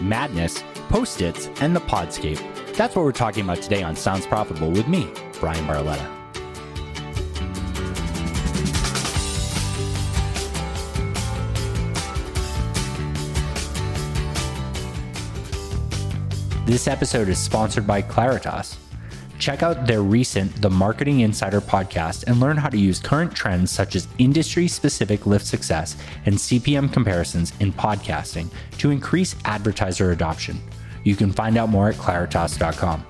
madness, post its, and the podscape. That's what we're talking about today on Sounds Profitable with me, Bryan Barletta. This episode is sponsored by Claritas. Check out their recent The Marketing Insider podcast and learn how to use current trends such as industry specific lift success and CPM comparisons in podcasting to increase advertiser adoption. You can find out more at claritas.com.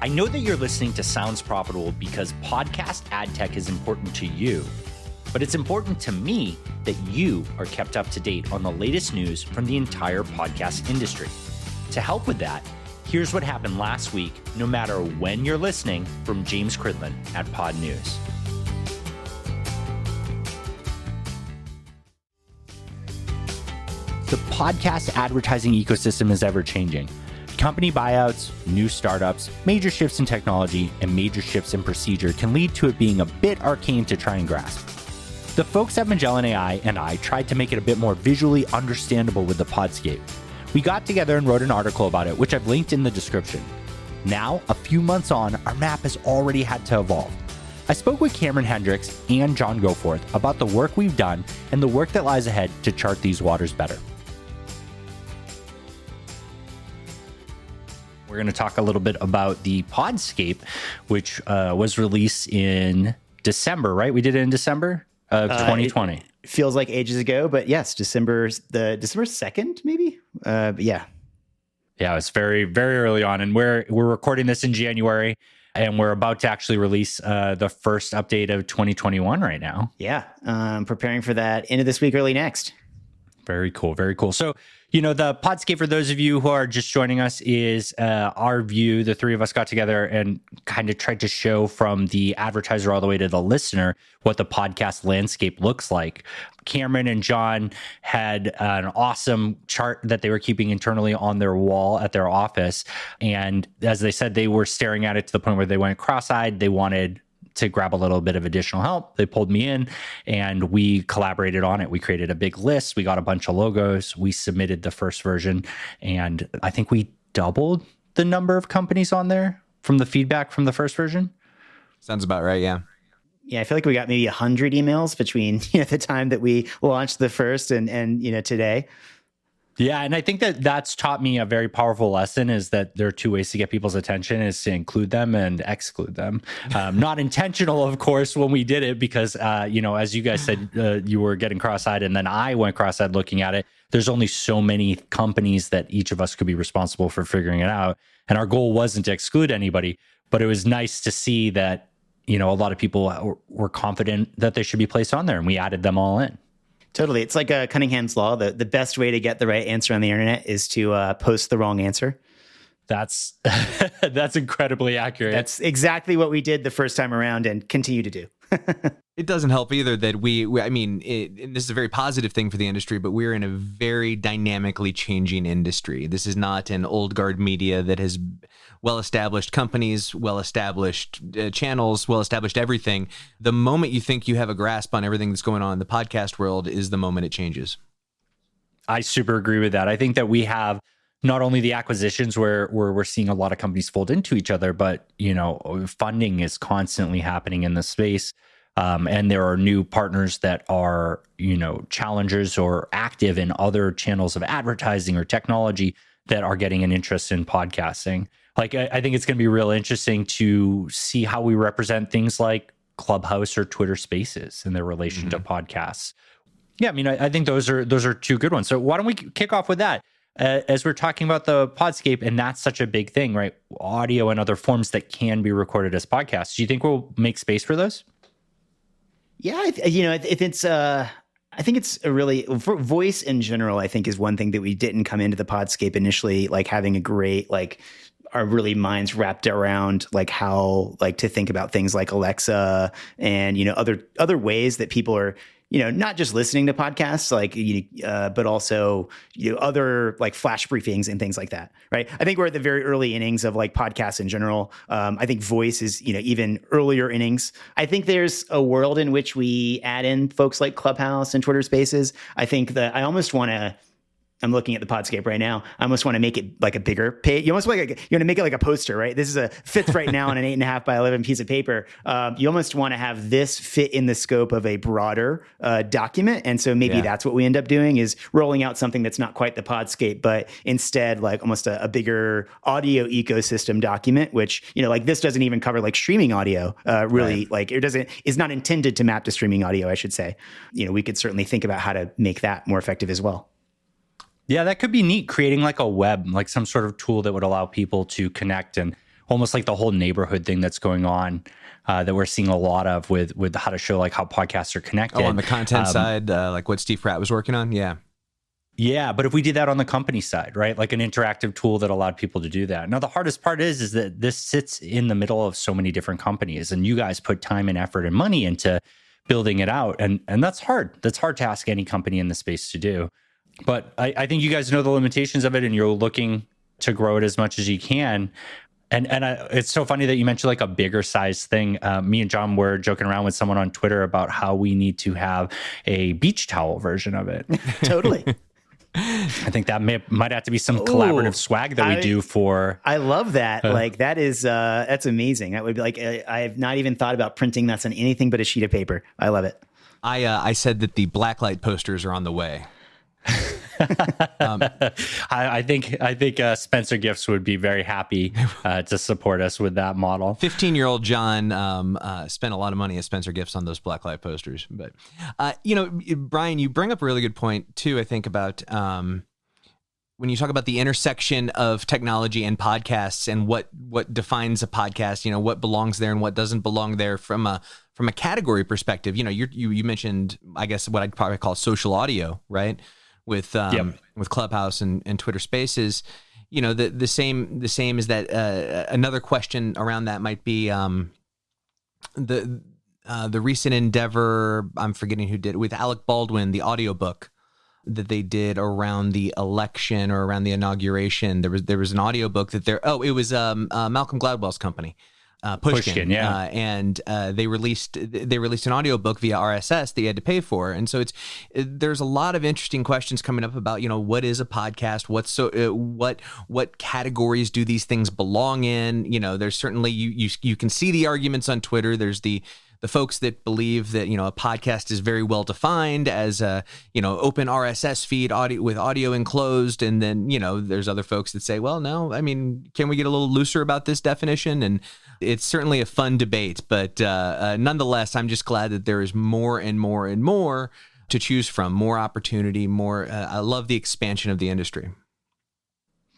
I know that you're listening to Sounds Profitable because podcast ad tech is important to you, but it's important to me that you are kept up to date on the latest news from the entire podcast industry. To help with that, here's what happened last week, no matter when you're listening, from James Cridland at Podnews. The podcast advertising ecosystem is ever changing. Company buyouts, new startups, major shifts in technology, and major shifts in procedure can lead to it being a bit arcane to try and grasp. The folks at Magellan AI and I tried to make it a bit more visually understandable with the Podscape. We got together and wrote an article about it, which I've linked in the description. Now, a few months on, our map has already had to evolve. I spoke with Cameron Hendrix and John Goforth about the work we've done and the work that lies ahead to chart these waters better. We're going to talk a little bit about the Podscape, which uh, was released in December, right? We did it in December of 2020. Uh, feels like ages ago, but yes, December the December second, maybe. Uh, yeah, yeah, it's very very early on, and we're we're recording this in January, and we're about to actually release uh, the first update of 2021 right now. Yeah, um, preparing for that end of this week, early next. Very cool, very cool. So you know, the Podscape, for those of you who are just joining us, is uh, our view. The three of us got together and kind of tried to show from the advertiser all the way to the listener what the podcast landscape looks like. Cameron and John had an awesome chart that they were keeping internally on their wall at their office. And as they said, they were staring at it to the point where they went cross eyed. They wanted to grab a little bit of additional help. They pulled me in and we collaborated on it. We created a big list. We got a bunch of logos. We submitted the first version. And I think we doubled the number of companies on there from the feedback from the first version. Sounds about right. Yeah. Yeah, I feel like we got maybe a hundred emails between you know, the time that we launched the first and and you know today. Yeah, and I think that that's taught me a very powerful lesson is that there are two ways to get people's attention is to include them and exclude them. Um, not intentional, of course, when we did it because, uh, you know, as you guys said, uh, you were getting cross-eyed and then I went cross-eyed looking at it. There's only so many companies that each of us could be responsible for figuring it out. And our goal wasn't to exclude anybody, but it was nice to see that, you know, a lot of people were, were confident that they should be placed on there and we added them all in. Totally. It's like a Cunningham's law. The, the best way to get the right answer on the internet is to uh, post the wrong answer. That's that's incredibly accurate. That's exactly what we did the first time around and continue to do. it doesn't help either that we, we I mean, it, this is a very positive thing for the industry, but we're in a very dynamically changing industry. This is not an old guard media that has well established companies, well established uh, channels, well established everything. The moment you think you have a grasp on everything that's going on in the podcast world is the moment it changes. I super agree with that. I think that we have not only the acquisitions where, where we're seeing a lot of companies fold into each other, but you know, funding is constantly happening in the space. Um, and there are new partners that are, you know, challengers or active in other channels of advertising or technology that are getting an interest in podcasting. Like, I, I think it's going to be real interesting to see how we represent things like Clubhouse or Twitter Spaces in their relation mm-hmm. to podcasts. Yeah, I mean, I, I think those are those are two good ones. So why don't we kick off with that? Uh, as we're talking about the podscape and that's such a big thing right audio and other forms that can be recorded as podcasts do you think we'll make space for those yeah you know if it's uh I think it's a really voice in general. I think is one thing that we didn't come into the Podscape initially like having a great like our really minds wrapped around like how like to think about things like Alexa and you know other other ways that people are you know, not just listening to podcasts, like, uh, but also you know, other like flash briefings and things like that, right? I think we're at the very early innings of like podcasts in general. Um, I think voice is, you know, even earlier innings. I think there's a world in which we add in folks like Clubhouse and Twitter Spaces. I think that I almost want to I'm looking at the Podscape right now. I almost want to make it like a bigger page. You almost like a, you want to make it like a poster, right? This is a fits right now on an eight and a half by eleven piece of paper. Um, you almost want to have this fit in the scope of a broader uh, document, and so maybe yeah. that's what we end up doing is rolling out something that's not quite the Podscape, but instead like almost a, a bigger audio ecosystem document. Which you know, like this doesn't even cover like streaming audio. Uh, really, right. like it doesn't is not intended to map to streaming audio. I should say. You know, we could certainly think about how to make that more effective as well. Yeah, that could be neat. Creating like a web, like some sort of tool that would allow people to connect and almost like the whole neighborhood thing that's going on uh, that we're seeing a lot of with with how to show like how podcasts are connected. Oh, on the content um, side, uh, like what Steve Pratt was working on. Yeah. Yeah, but if we did that on the company side, right? Like an interactive tool that allowed people to do that. Now the hardest part is is that this sits in the middle of so many different companies and you guys put time and effort and money into building it out and and that's hard. That's hard to ask any company in the space to do but I, I, think you guys know the limitations of it and you're looking to grow it as much as you can and and I, it's so funny that you mentioned like a bigger size thing uh, me and john were joking around with someone on twitter about how we need to have a beach towel version of it totally I think that may, might have to be some Ooh, collaborative swag that we I, do for. I love that. Uh, like that is uh, that's amazing. That would be like I, I have not even thought about printing that on anything but a sheet of paper. I love it. I uh, I said that the blacklight posters are on the way um, I, I, think I think uh, Spencer Gifts would be very happy uh, to support us with that model. Fifteen-year-old John um, uh, spent a lot of money at Spencer Gifts on those blacklight posters, but uh, you know, Bryan, you bring up a really good point too. I think about. Um, when you talk about the intersection of technology and podcasts and what what defines a podcast, you know what belongs there and what doesn't belong there from a from a category perspective. You know, you you mentioned I guess what I'd probably call social audio, right? With um, yep. with Clubhouse and, and Twitter Spaces. You know, the the same the same is that uh, another question around that might be um, the uh, the recent endeavor. I'm forgetting who did with Alec Baldwin, the audiobook that they did around the election or around the inauguration. There was there was an audiobook that there. Oh, it was um, uh, Malcolm Gladwell's company uh, Pushkin, Pushkin yeah, uh, and uh, they released they released an audiobook via RSS that you had to pay for, and so it's there's a lot of interesting questions coming up about you know what is a podcast, what's so uh, what what categories do these things belong in? You know, there's certainly you you you can see the arguments on Twitter. There's the the folks that believe that you know a podcast is very well defined as a you know open RSS feed audio with audio enclosed, and then you know there's other folks that say, well, no, I mean, can we get a little looser about this definition? And it's certainly a fun debate, but uh, uh, nonetheless, I'm just glad that there is more and more and more to choose from, more opportunity, more. Uh, I love the expansion of the industry.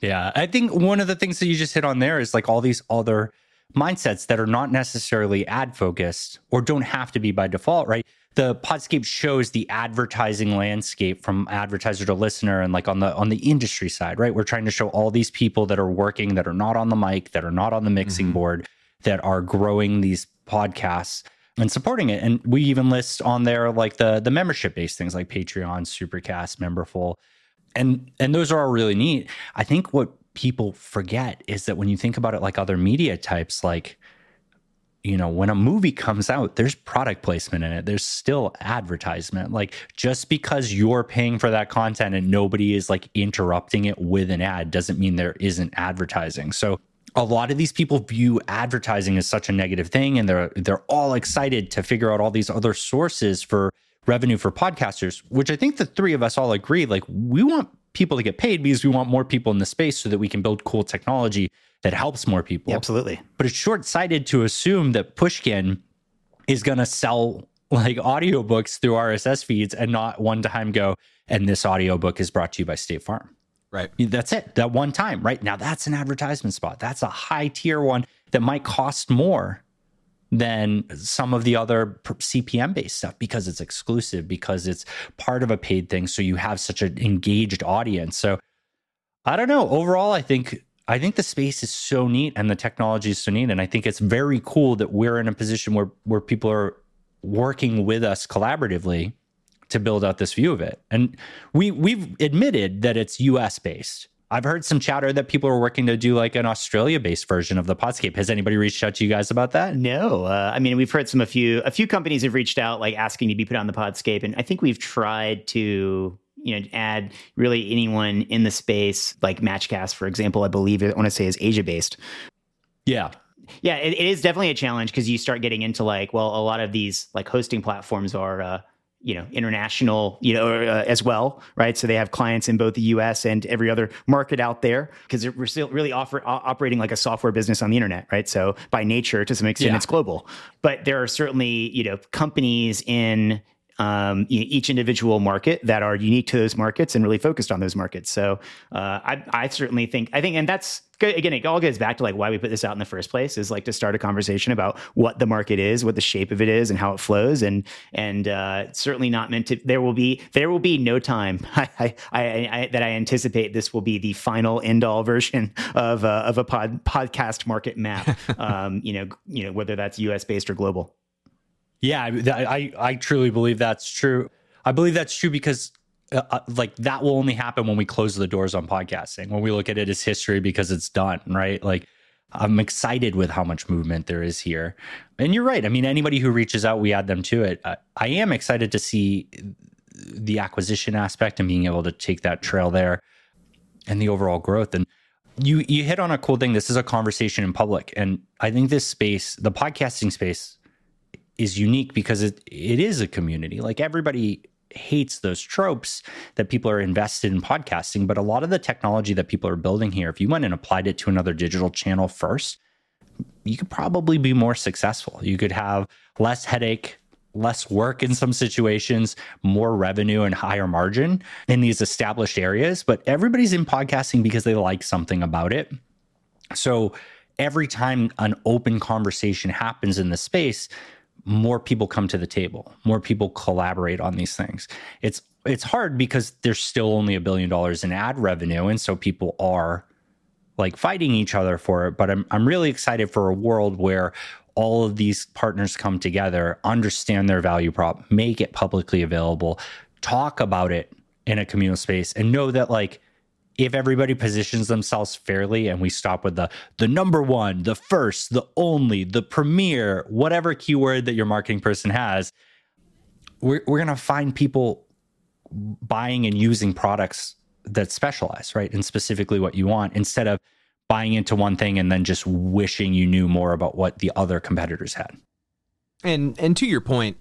Yeah, I think one of the things that you just hit on there is like all these other mindsets that are not necessarily ad focused or don't have to be by default, right? The Podscape shows the advertising landscape from advertiser to listener and like on the on the industry side, right? We're trying to show all these people that are working that are not on the mic, that are not on the mixing mm-hmm. board, that are growing these podcasts and supporting it. And we even list on there like the the membership based things like Patreon, Supercast, Memberful. And and those are all really neat. I think what people forget is that when you think about it like other media types, like, you know, when a movie comes out, there's product placement in it. There's still advertisement. Like, just because you're paying for that content and nobody is like interrupting it with an ad doesn't mean there isn't advertising. So, a lot of these people view advertising as such a negative thing and they're they're all excited to figure out all these other sources for revenue for podcasters which i think the three of us all agree like we want people to get paid because we want more people in the space so that we can build cool technology that helps more people. Yeah, absolutely. But it's short sighted to assume that Pushkin is going to sell like audiobooks through RSS feeds and not one time go, and this audiobook is brought to you by State Farm. Right. That's it. That one time, right? Now that's an advertisement spot. That's a high tier one that might cost more than some of the other CPM based stuff because it's exclusive, because it's part of a paid thing. So you have such an engaged audience. So I don't know. Overall, I think I think the space is so neat and the technology is so neat. And I think it's very cool that we're in a position where where people are working with us collaboratively to build out this view of it. And we we've admitted that it's US based. I've heard some chatter that people are working to do like an Australia based version of the Podscape. Has anybody reached out to you guys about that? No. Uh, I mean, we've heard some a few a few companies have reached out like asking to be put on the Podscape, and I think we've tried to you know add really anyone in the space like Matchcast, for example. I believe I want to say is Asia based. Yeah, yeah, it, it is definitely a challenge because you start getting into like, well, a lot of these like hosting platforms are, uh, you know, international, you know, uh, as well, right? So they have clients in both the U.S. and every other market out there because we're still really offer, operating like a software business on the internet, right? So by nature, to some extent, yeah. it's global. But there are certainly, you know, companies in um, each individual market that are unique to those markets and really focused on those markets. So uh, I, I certainly think I think, and that's again, it all goes back to like why we put this out in the first place is like to start a conversation about what the market is, what the shape of it is, and how it flows, and and uh, certainly not meant to. There will be there will be no time I, I, I, that I anticipate this will be the final end all version of uh, of a pod podcast market map. um, you know, you know whether that's U.S. based or global. Yeah, I, I truly believe that's true. I believe that's true because uh, uh, like that will only happen when we close the doors on podcasting. When we look at it as history because it's done, right? Like I'm excited with how much movement there is here. And you're right. I mean, anybody who reaches out, we add them to it. I, I am excited to see the acquisition aspect and being able to take that trail there and the overall growth. And you you hit on a cool thing. This is a conversation in public, and I think this space, the podcasting space, is unique because it it is a community. Like everybody hates those tropes that people are invested in podcasting, but a lot of the technology that people are building here, if you went and applied it to another digital channel first, you could probably be more successful. You could have less headache, less work in some situations, more revenue and higher margin in these established areas, but everybody's in podcasting because they like something about it. So every time an open conversation happens in the space, more people come to the table, more people collaborate on these things. It's it's hard because there's still only a billion dollars in ad revenue, and so people are like fighting each other for it. But I'm I'm really excited for a world where all of these partners come together, understand their value prop, make it publicly available, talk about it in a communal space, and know that like if everybody positions themselves fairly and we stop with the the number one, the first, the only, the premier, whatever keyword that your marketing person has, we're we're gonna find people buying and using products that specialize, right? And specifically what you want instead of buying into one thing and then just wishing you knew more about what the other competitors had. And and to your point,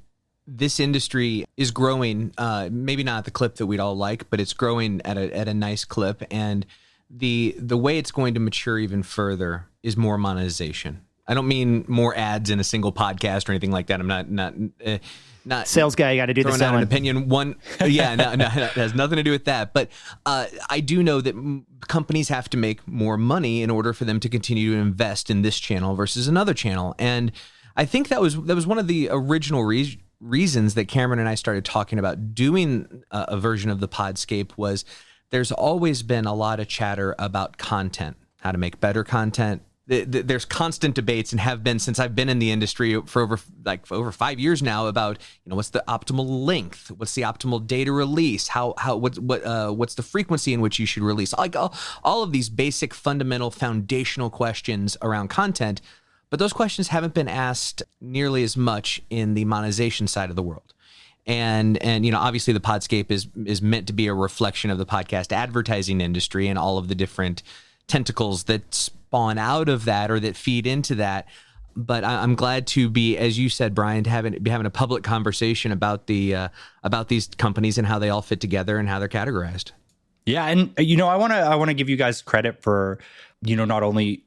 this industry is growing, uh, maybe not at the clip that we'd all like, but it's growing at a at a nice clip. And the the way it's going to mature even further is more monetization. I don't mean more ads in a single podcast or anything like that. I'm not not uh, not sales guy. You got to do the selling. An opinion. One, yeah, no, no, it has nothing to do with that. But uh, I do know that companies have to make more money in order for them to continue to invest in this channel versus another channel. And I think that was that was one of the original reasons reasons that Cameron and I started talking about doing a, a version of the Podscape was there's always been a lot of chatter about content, how to make better content. There's constant debates and have been since I've been in the industry for over like for over five years now about you know what's the optimal length, what's the optimal data release, how how what's what uh, what's the frequency in which you should release, like all, all of these basic fundamental foundational questions around content but those questions haven't been asked nearly as much in the monetization side of the world. And and you know, obviously the Podscape is is meant to be a reflection of the podcast advertising industry and all of the different tentacles that spawn out of that or that feed into that. But I, am glad to be, as you said, Bryan, to having be having a public conversation about the uh, about these companies and how they all fit together and how they're categorized. Yeah, and you know, I want to I want to give you guys credit for you know not only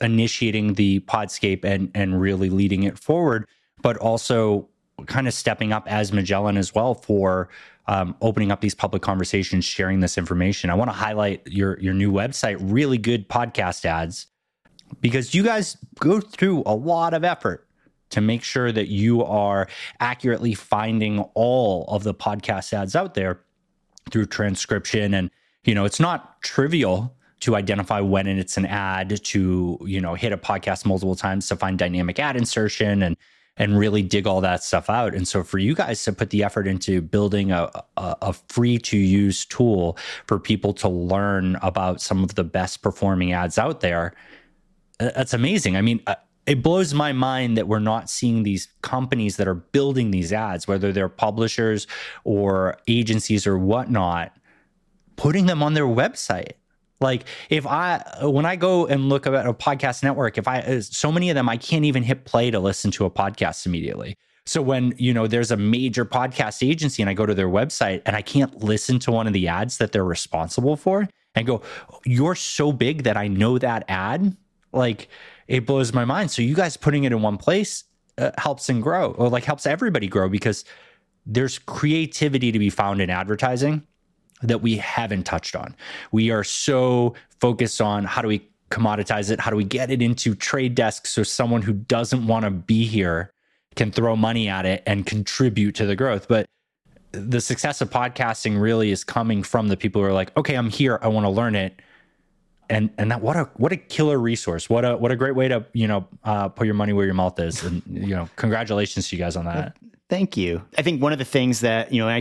initiating the Podscape and and really leading it forward, but also kind of stepping up as Magellan as well for um, opening up these public conversations, sharing this information. I want to highlight your your new website, really good podcast ads, because you guys go through a lot of effort to make sure that you are accurately finding all of the podcast ads out there through transcription and you know it's not trivial to identify when it's an ad to you know hit a podcast multiple times to find dynamic ad insertion and and really dig all that stuff out. And so for you guys to put the effort into building a, a, a free to use tool for people to learn about some of the best performing ads out there, that's amazing. I mean, uh, it blows my mind that we're not seeing these companies that are building these ads, whether they're publishers or agencies or whatnot, putting them on their website. Like if I when I go and look at a podcast network, if I uh, so many of them I can't even hit play to listen to a podcast immediately. So when, you know, there's a major podcast agency and I go to their website and I can't listen to one of the ads that they're responsible for and go, "You're so big that I know that ad." Like it blows my mind. So you guys putting it in one place uh, helps and grow or like helps everybody grow because there's creativity to be found in advertising that we haven't touched on. We are so focused on how do we commoditize it? How do we get it into trade desks so someone who doesn't want to be here can throw money at it and contribute to the growth? But the success of podcasting really is coming from the people who are like, okay, I'm here, I want to learn it and and that what a what a killer resource what a what a great way to you know uh, put your money where your mouth is and you know congratulations to you guys on that thank you. I think one of the things that you know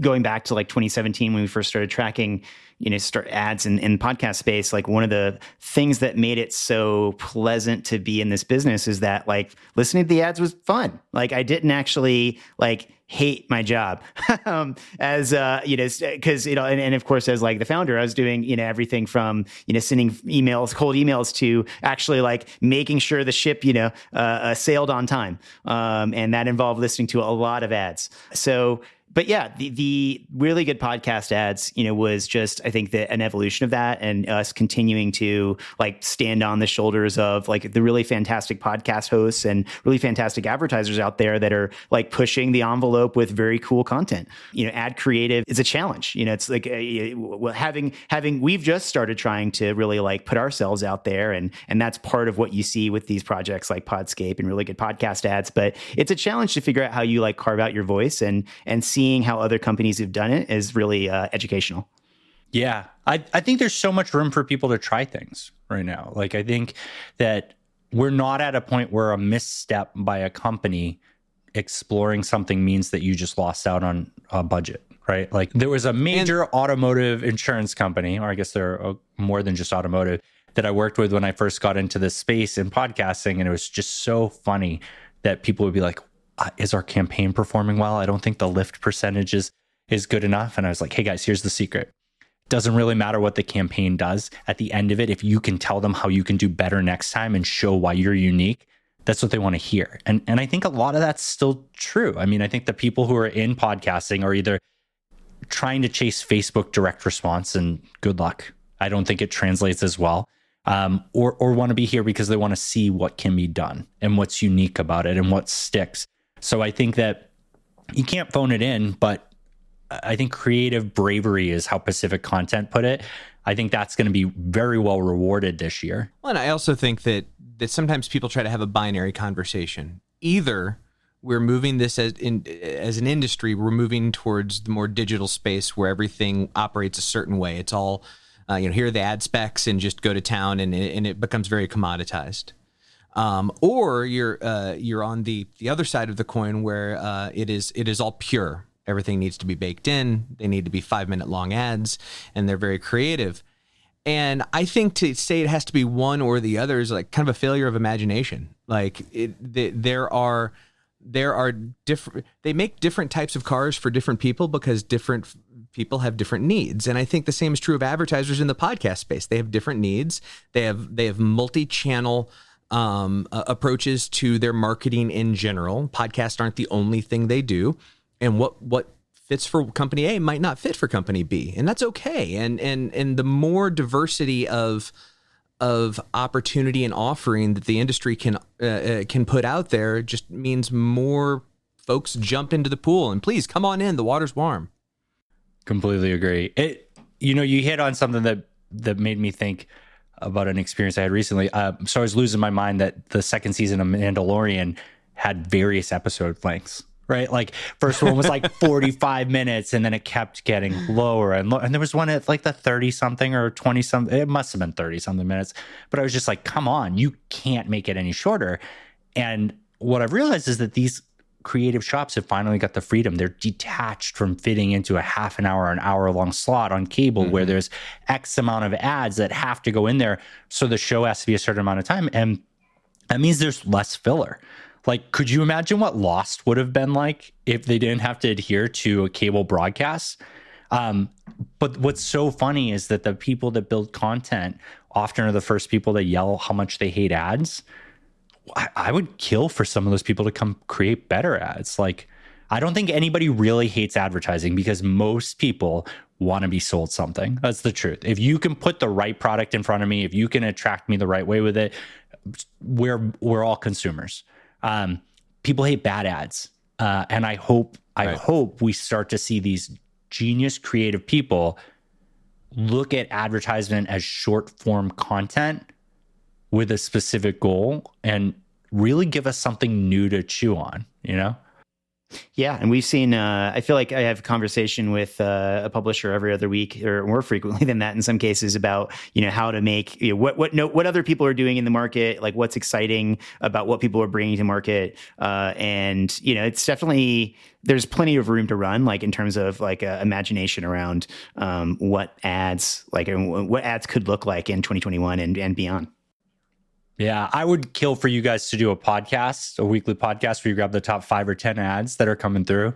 going back to like 2017 when we first started tracking you know start ads in, in podcast space like one of the things that made it so pleasant to be in this business is that like listening to the ads was fun. Like i didn't actually like hate my job. Um, as uh, you know because you know and, and, of course as like the founder i was doing you know everything from you know sending emails cold emails to actually like making sure the ship you know uh, uh, sailed on time. Um, and that involved listening to a lot of ads. So but yeah, the, the really good podcast ads, you know, was just I think that an evolution of that, and us continuing to like stand on the shoulders of like the really fantastic podcast hosts and really fantastic advertisers out there that are like pushing the envelope with very cool content. You know, ad creative is a challenge. You know, it's like uh, having having we've just started trying to really like put ourselves out there, and and that's part of what you see with these projects like Podscape and really good podcast ads. But it's a challenge to figure out how you like carve out your voice and and see seeing how other companies have done it is really uh, educational. Yeah, I, I think there's so much room for people to try things right now. Like, I think that we're not at a point where a misstep by a company exploring something means that you just lost out on a budget, right? Like, there was a major and- automotive insurance company, or I guess they're uh, more than just automotive, that I worked with when I first got into this space in podcasting. And it was just so funny that people would be like, uh, is our campaign performing well? I don't think the lift percentage is, is good enough. And I was like, hey guys, here's the secret. Doesn't really matter what the campaign does. At the end of it, if you can tell them how you can do better next time and show why you're unique, that's what they want to hear. And and I think a lot of that's still true. I mean, I think the people who are in podcasting are either trying to chase Facebook direct response and good luck. I don't think it translates as well. Um, or or want to be here because they want to see what can be done and what's unique about it and what sticks. So I think that you can't phone it in, but I think creative bravery is how Pacific Content put it. I think that's going to be very well rewarded this year. Well, and I also think that that sometimes people try to have a binary conversation. Either we're moving this as in as an industry, we're moving towards the more digital space where everything operates a certain way. It's all uh, you know, here are the ad specs, and just go to town, and and it becomes very commoditized um, or you're uh, you're on the the other side of the coin where uh, it is it is all pure. Everything needs to be baked in. They need to be five minute long ads, and they're very creative. And I think to say it has to be one or the other is like kind of a failure of imagination. Like it, the, there are there are different. They make different types of cars for different people because different people have different needs and i think the same is true of advertisers in the podcast space they have different needs they have they have multi-channel um, uh, approaches to their marketing in general. Podcasts aren't the only thing they do, and what what fits for company A might not fit for company B, and that's okay. And and and the more diversity of of opportunity and offering that the industry can uh, uh, can put out there just means more folks jump into the pool. And please come on in, the water's warm. Completely agree. It you know you hit on something that that made me think about an experience I had recently. Uh, so I was losing my mind that the second season of Mandalorian had various episode lengths. Right, like first one was like forty five minutes, and then it kept getting lower and lower. And there was one at like the thirty something or twenty something. It must have been thirty something minutes. But I was just like, come on, you can't make it any shorter. And what I've realized is that these creative shops have finally got the freedom. They're detached from fitting into a half an hour, an hour long slot on cable mm-hmm. where there's X amount of ads that have to go in there. So the show has to be a certain amount of time. And that means there's less filler. Like, could you imagine what Lost would have been like if they didn't have to adhere to a cable broadcast? Um, but what's so funny is that the people that build content often are the first people that yell how much they hate ads. I, I would kill for some of those people to come create better ads. Like, I don't think anybody really hates advertising because most people want to be sold something. That's the truth. If you can put the right product in front of me, if you can attract me the right way with it, we're we're all consumers. Um, people hate bad ads, uh, and I hope I right. hope we start to see these genius creative people look at advertisement as short form content with a specific goal and really give us something new to chew on, you know? Yeah, and we've seen. Uh, I feel like I have a conversation with uh, a publisher every other week, or more frequently than that in some cases, about you know how to make you know, what what no, what other people are doing in the market, like what's exciting about what people are bringing to market, uh, and you know it's definitely there's plenty of room to run, like in terms of like uh, imagination around um, what ads like what ads could look like in 2021 and and beyond. Yeah, I would kill for you guys to do a podcast, a weekly podcast where you grab the top five or 10 ads that are coming through,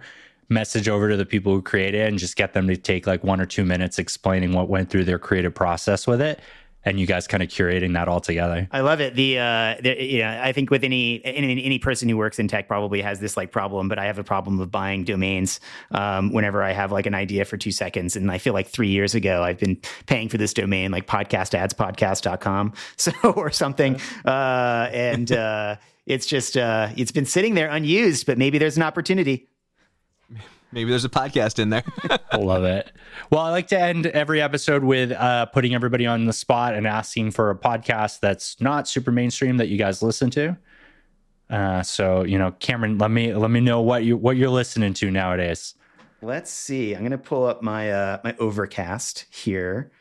message over to the people who create it, and just get them to take like one or two minutes explaining what went through their creative process with it and you guys kind of curating that all together. I love it. The, uh, the know, I think with any, any, any person who works in tech probably has this like problem, but I have a problem of buying domains um, whenever I have like an idea for two seconds. And I feel like three years ago I've been paying for this domain like podcastadspodcast.com so or something, uh, and uh, it's just uh, it's been sitting there unused. But maybe there's an opportunity. Maybe there's a podcast in there. I love it. Well, I like to end every episode with uh, putting everybody on the spot and asking for a podcast that's not super mainstream that you guys listen to. Uh, so you know, Cameron, let me let me know what you what you're listening to nowadays. Let's see. I'm gonna pull up my uh, my Overcast here.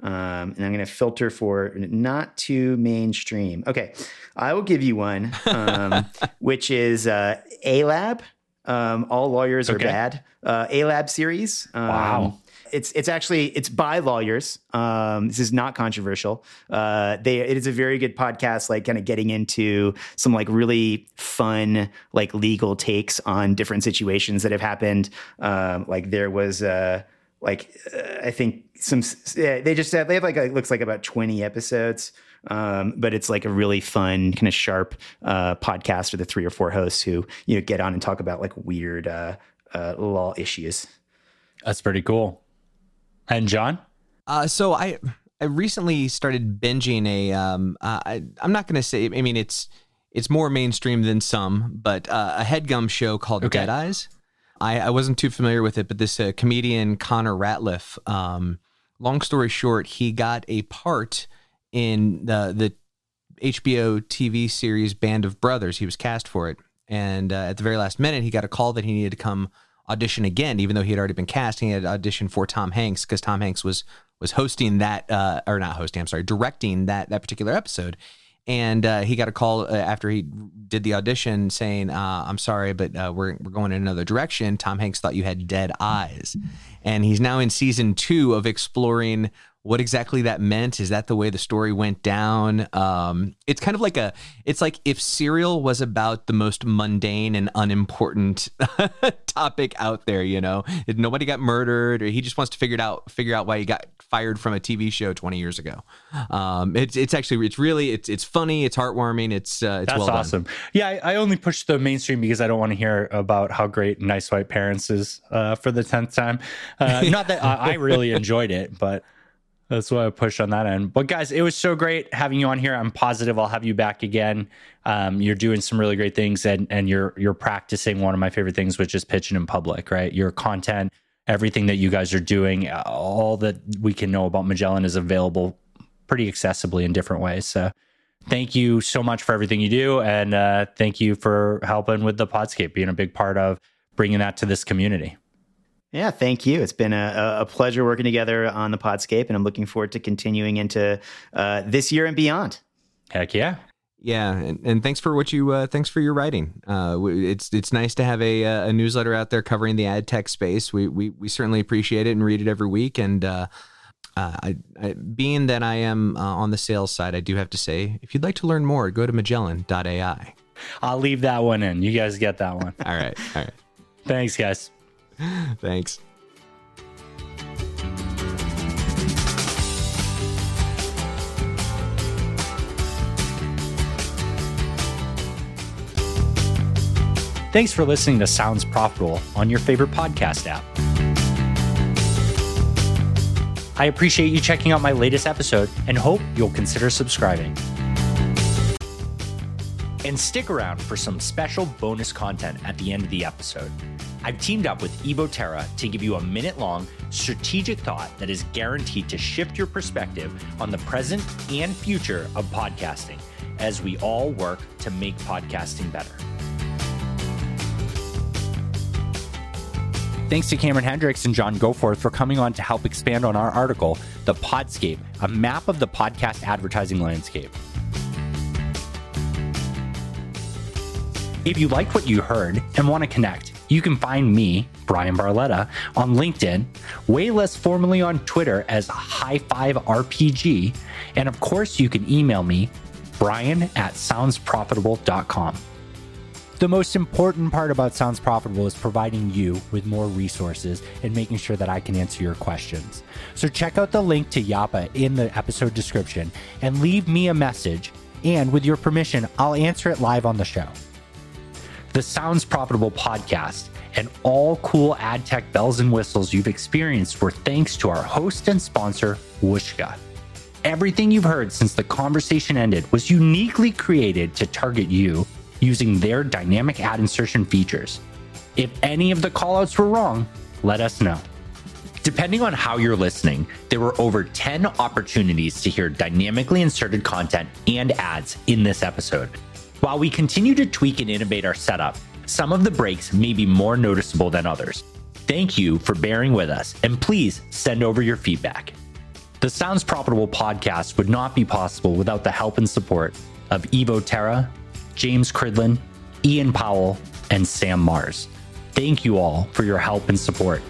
Um, and I'm going to filter for not too mainstream. Okay, I will give you one, um, which is uh, A-Lab. Um, All lawyers okay. are bad. Uh, A Lab series. Um, wow. It's it's actually it's by lawyers. Um, this is not controversial. Uh, they it is a very good podcast, like kind of getting into some like really fun like legal takes on different situations that have happened. Um, like there was uh, like uh, I think some yeah, they just have, they have like it looks like about twenty episodes. Um, but it's like a really fun, kind of sharp uh, podcast with the three or four hosts who you know get on and talk about like weird uh, uh, law issues. That's pretty cool. And John, uh, so I I recently started binging a. Um, uh, I, I'm not going to say. I mean, it's it's more mainstream than some, but uh, a headgum show called okay. Dead Eyes. I, I wasn't too familiar with it, but this uh, comedian Connor Ratliff. Um, long story short, he got a part in the the HBO TV series Band of Brothers. He was cast for it, and uh, at the very last minute, he got a call that he needed to come audition again, even though he had already been cast. He had auditioned for Tom Hanks because Tom Hanks was was hosting that, uh, or not hosting. I'm sorry, directing that that particular episode. And uh, he got a call uh, after he did the audition saying, uh, "I'm sorry, but uh, we're we're going in another direction." Tom Hanks thought you had dead eyes, and he's now in season two of exploring what exactly that meant. Is that the way the story went down? Um, it's kind of like a, it's like if Serial was about the most mundane and unimportant topic out there. You know, if nobody got murdered, or he just wants to figure it out, figure out why he got fired from a TV show 20 years ago. Um, it's it's actually it's really it's it's funny, it's heartwarming, it's uh, it's that's well awesome. Yeah, I, I, only push the mainstream because I don't want to hear about how great Nice White Parents is uh, for the tenth time. Uh, not that I, I really enjoyed it, but. That's why I push on that end. But guys, it was so great having you on here. I'm positive I'll have you back again. Um, you're doing some really great things, and and you're you're practicing one of my favorite things, which is pitching in public. Right, your content, everything that you guys are doing, all that we can know about Magellan is available pretty accessibly in different ways. So, thank you so much for everything you do, and uh, thank you for helping with the Podscape, being a big part of bringing that to this community. Yeah, thank you. It's been a, a, pleasure working together on the Podscape, and I'm looking forward to continuing into uh, this year and beyond. Heck yeah. Yeah, and, and thanks for what you uh, thanks for your writing. Uh, it's it's nice to have a uh, a newsletter out there covering the ad tech space. We we we certainly appreciate it and read it every week. And uh, uh, I, I, being that I am uh, on the sales side, I do have to say, if you'd like to learn more, go to Magellan.ai. I'll leave that one in. You guys get that one. all right, all right. Thanks, guys. Thanks. Thanks for listening to Sounds Profitable on your favorite podcast app. I appreciate you checking out my latest episode and hope you'll consider subscribing. And stick around for some special bonus content at the end of the episode. I've teamed up with Evo Terra to give you a minute long strategic thought that is guaranteed to shift your perspective on the present and future of podcasting as we all work to make podcasting better. Thanks to Cameron Hendrix and John Goforth for coming on to help expand on our article, The Podscape, a map of the podcast advertising landscape. If you liked what you heard and want to connect, you can find me, Bryan Barletta, on LinkedIn, way less formally on Twitter as High Five RPG, and of course, you can email me, Bryan at soundsprofitable.com. The most important part about Sounds Profitable is providing you with more resources and making sure that I can answer your questions. So check out the link to Yappa in the episode description and leave me a message. And with your permission, I'll answer it live on the show. The Sounds Profitable podcast and all cool ad tech bells and whistles you've experienced were thanks to our host and sponsor, Whooshkaa. Everything you've heard since the conversation ended was uniquely created to target you using their dynamic ad insertion features. If any of the callouts were wrong, let us know. Depending on how you're listening, there were over 10 opportunities to hear dynamically inserted content and ads in this episode. While we continue to tweak and innovate our setup, some of the breaks may be more noticeable than others. Thank you for bearing with us, and please send over your feedback. The Sounds Profitable podcast would not be possible without the help and support of Evo Terra, James Cridland, Ian Powell, and Sam Mars. Thank you all for your help and support.